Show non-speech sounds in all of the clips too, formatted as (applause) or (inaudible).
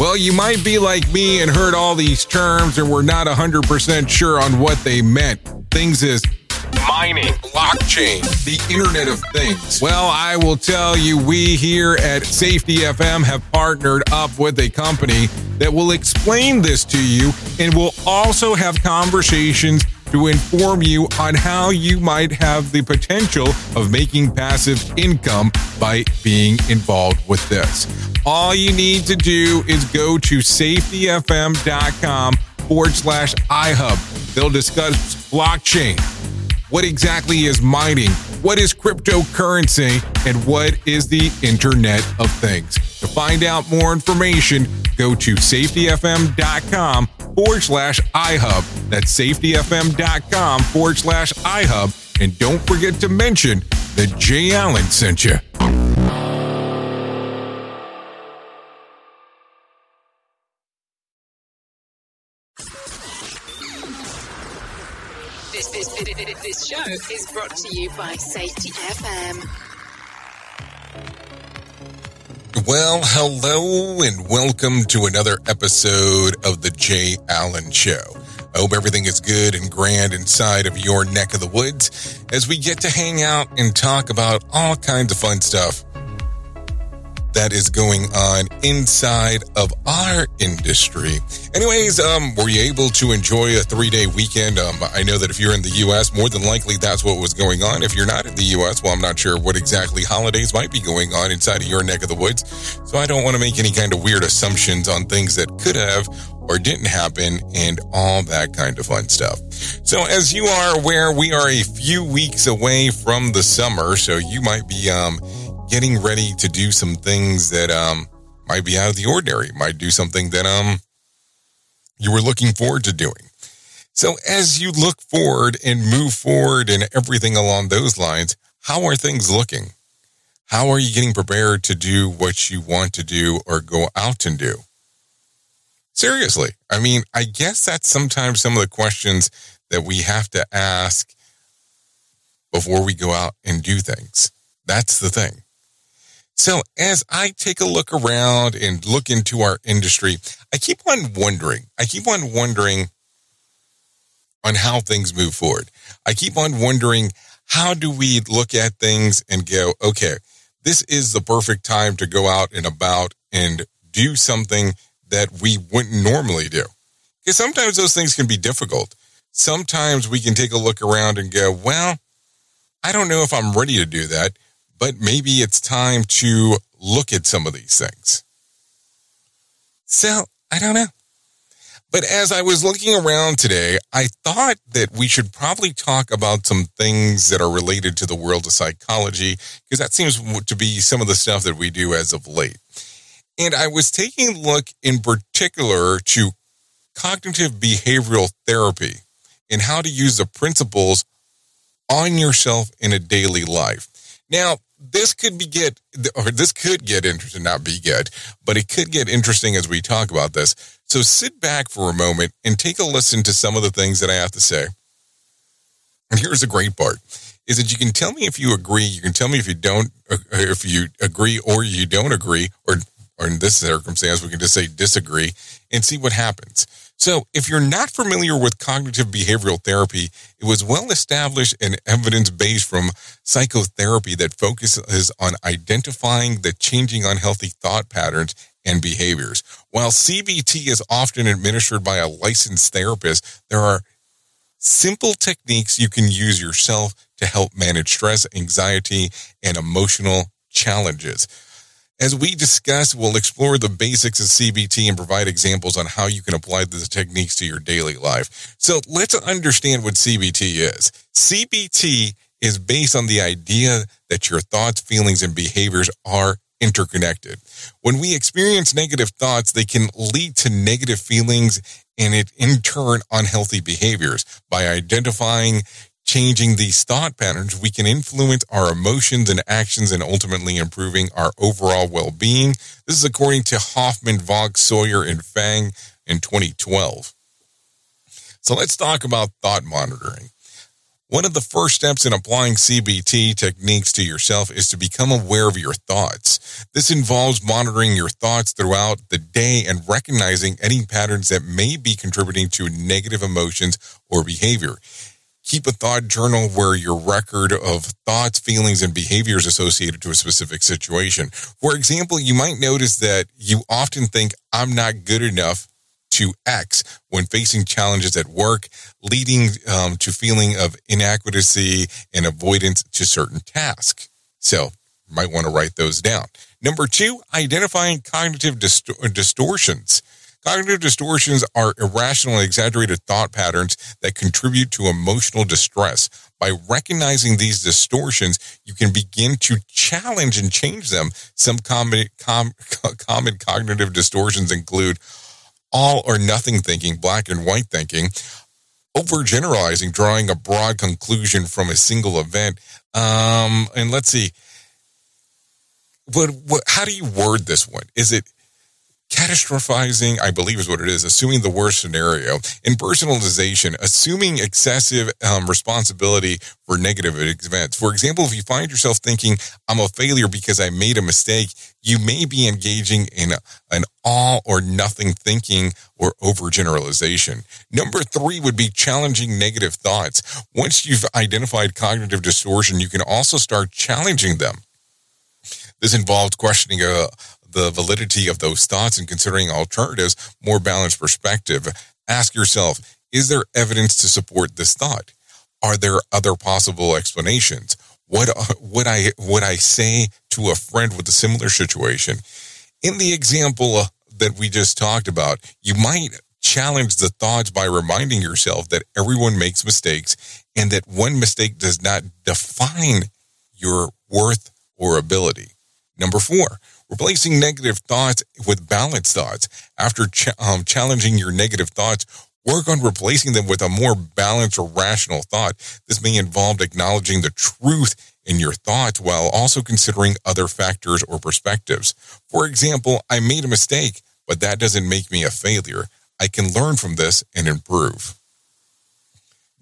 Well, you might be like me and heard all these terms and were not 100% sure on what they meant. Things is mining, blockchain, the Internet of Things. Well, I will tell you, we here at Safety FM have partnered up with a company that will explain this to you and will also have conversations to inform you on how you might have the potential of making passive income by being involved with this. All you need to do is go to safetyfm.com forward slash iHub. They'll discuss blockchain. What exactly is mining? What is cryptocurrency? And what is the Internet of Things? To find out more information, go to safetyfm.com forward slash iHub. That's safetyfm.com forward slash iHub. And don't forget to mention that Jay Allen sent you. This, this, this, show is brought to you by Safety FM. Well, hello and welcome to another episode of the Jay Allen Show. I hope everything is good and grand inside of your neck of the woods as we get to hang out and talk about all kinds of fun stuff that is going on inside of our industry. Anyways, um, were you able to enjoy a three day weekend? Um, I know that if you're in the U.S., more than likely that's what was going on. If you're not in the U.S., well, I'm not sure what exactly holidays might be going on inside of your neck of the woods. So I don't want to make any kind of weird assumptions on things that could have or didn't happen and all that kind of fun stuff. So as you are aware, we are a few weeks away from the summer. So you might be, um, getting ready to do some things that um might be out of the ordinary, might do something that um you were looking forward to doing. So as you look forward and move forward and everything along those lines, how are things looking? How are you getting prepared to do what you want to do or go out and do? Seriously. I mean, I guess that's sometimes some of the questions that we have to ask before we go out and do things. That's the thing. So as I take a look around and look into our industry, I keep on wondering, I keep on wondering on how things move forward. I keep on wondering, how do we look at things and go, okay, this is the perfect time to go out and about and do something that we wouldn't normally do. Because sometimes those things can be difficult. Sometimes we can take a look around and go, well, I don't know if I'm ready to do that but maybe it's time to look at some of these things. So I don't know. But as I was looking around today, I thought that we should probably talk about some things that are related to the world of psychology, because that seems to be some of the stuff that we do as of late. And I was taking a look in particular to cognitive behavioral therapy and how to use the principles on yourself in a daily life. Now, this could be get or this could get interesting, not be good, but it could get interesting as we talk about this. So sit back for a moment and take a listen to some of the things that I have to say. And here's the great part is that you can tell me if you agree, you can tell me if you don't uh, if you agree or you don't agree or or in this circumstance we can just say disagree and see what happens. So, if you're not familiar with cognitive behavioral therapy, it was well established and evidence based from psychotherapy that focuses on identifying the changing unhealthy thought patterns and behaviors. While CBT is often administered by a licensed therapist, there are simple techniques you can use yourself to help manage stress, anxiety, and emotional challenges. As we discuss, we'll explore the basics of CBT and provide examples on how you can apply these techniques to your daily life. So let's understand what CBT is. CBT is based on the idea that your thoughts, feelings, and behaviors are interconnected. When we experience negative thoughts, they can lead to negative feelings and it in turn unhealthy behaviors. By identifying changing these thought patterns, we can influence our emotions and actions and ultimately improving our overall well being. This is according to Hofmann, Vogt, Sawyer, and Fang in 2012. So let's talk about thought monitoring. One of the first steps in applying CBT techniques to yourself is to become aware of your thoughts. This involves monitoring your thoughts throughout the day and recognizing any patterns that may be contributing to negative emotions or behavior. Keep a thought journal where your record of thoughts, feelings, and behaviors associated to a specific situation. For example, you might notice that you often think, I'm not good enough to X when facing challenges at work, leading um, to feeling of inadequacy and avoidance to certain tasks. So you might want to write those down. Number two, identifying cognitive dist- distortions. Cognitive distortions are irrational and exaggerated thought patterns that contribute to emotional distress. By recognizing these distortions, you can begin to challenge and change them. Some common, com, (laughs) common cognitive distortions include all or nothing thinking, black and white thinking, overgeneralizing, drawing a broad conclusion from a single event. Um, and let's see, what, what, how do you word this one? Is it catastrophizing, I believe is what it is, assuming the worst scenario, and personalization, assuming excessive um, responsibility for negative events. For example, if you find yourself thinking, I'm a failure because I made a mistake, you may be engaging in an all or nothing thinking or overgeneralization. Number three would be challenging negative thoughts. Once you've identified cognitive distortion, you can also start challenging them. This involves questioning a, the validity of those thoughts and considering alternatives, more balanced perspective. Ask yourself, is there evidence to support this thought? Are there other possible explanations? What would I would I say to a friend with a similar situation? In the example that we just talked about, you might challenge the thoughts by reminding yourself that everyone makes mistakes and that one mistake does not define your worth or ability. Number four, replacing negative thoughts with balanced thoughts. After ch- um, challenging your negative thoughts, work on replacing them with a more balanced or rational thought. This may involve acknowledging the truth in your thoughts while also considering other factors or perspectives. For example, I made a mistake, but that doesn't make me a failure. I can learn from this and improve.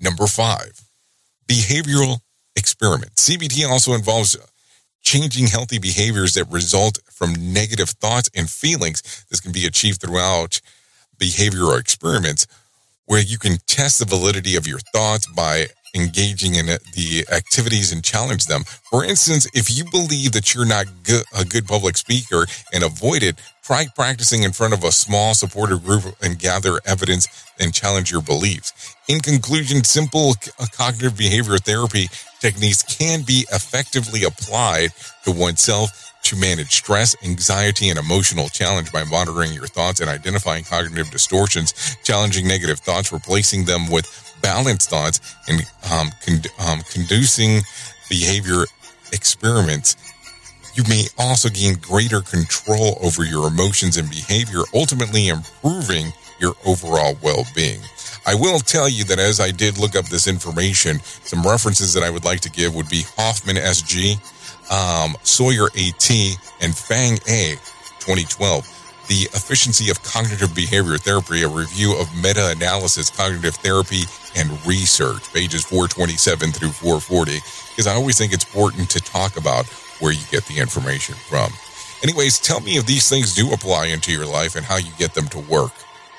Number five, behavioral experiment. CBT also involves changing healthy behaviors that result from negative thoughts and feelings. This can be achieved throughout behavioral experiments where you can test the validity of your thoughts by engaging in the activities and challenge them. For instance, if you believe that you're not good, a good public speaker and avoid it, try practicing in front of a small supportive group and gather evidence and challenge your beliefs. In conclusion, simple uh, cognitive behavior therapy techniques can be effectively applied to oneself to manage stress, anxiety, and emotional challenge by monitoring your thoughts and identifying cognitive distortions, challenging negative thoughts, replacing them with balanced thoughts, and um, con- um, conducing behavior experiments. You may also gain greater control over your emotions and behavior, ultimately improving your overall well-being. I will tell you that as I did look up this information, some references that I would like to give would be Hofmann SG, um, Sawyer AT, and Fang A 2012. The Efficiency of Cognitive Behavior Therapy, a review of meta analysis, cognitive therapy, and research, pages 427 through 440, because I always think it's important to talk about where you get the information from. Anyways, tell me if these things do apply into your life and how you get them to work.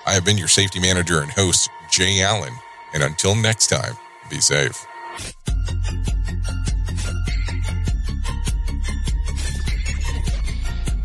I have been your safety manager and host, Jay Allen, and until next time, be safe.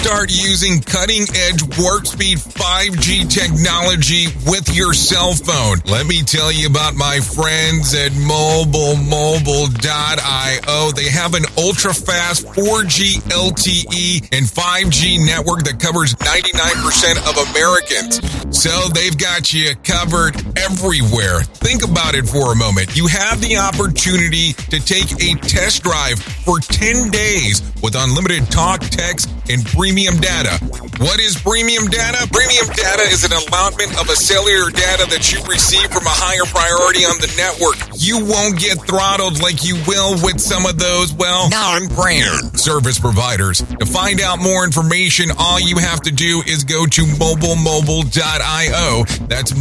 Start using cutting edge warp speed 5G technology with your cell phone. Let me tell you about my friends at mobilemobile.io. They have an ultra fast 4G LTE and 5G network that covers 99% of Americans. So they've got you covered everywhere. Think about it for a moment. You have the opportunity to take a test drive for 10 days with unlimited talk, text, and premium data. What is premium data? Premium data is an allotment of a cellular data that you receive from a higher priority on the network. You won't get throttled like you will with some of those, well, non-brand service providers. To find out more information, all you have to do is go to mobilemobile.io. That's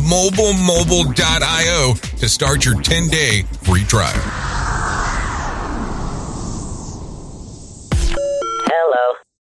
mobilemobile.io to start your 10-day free trial.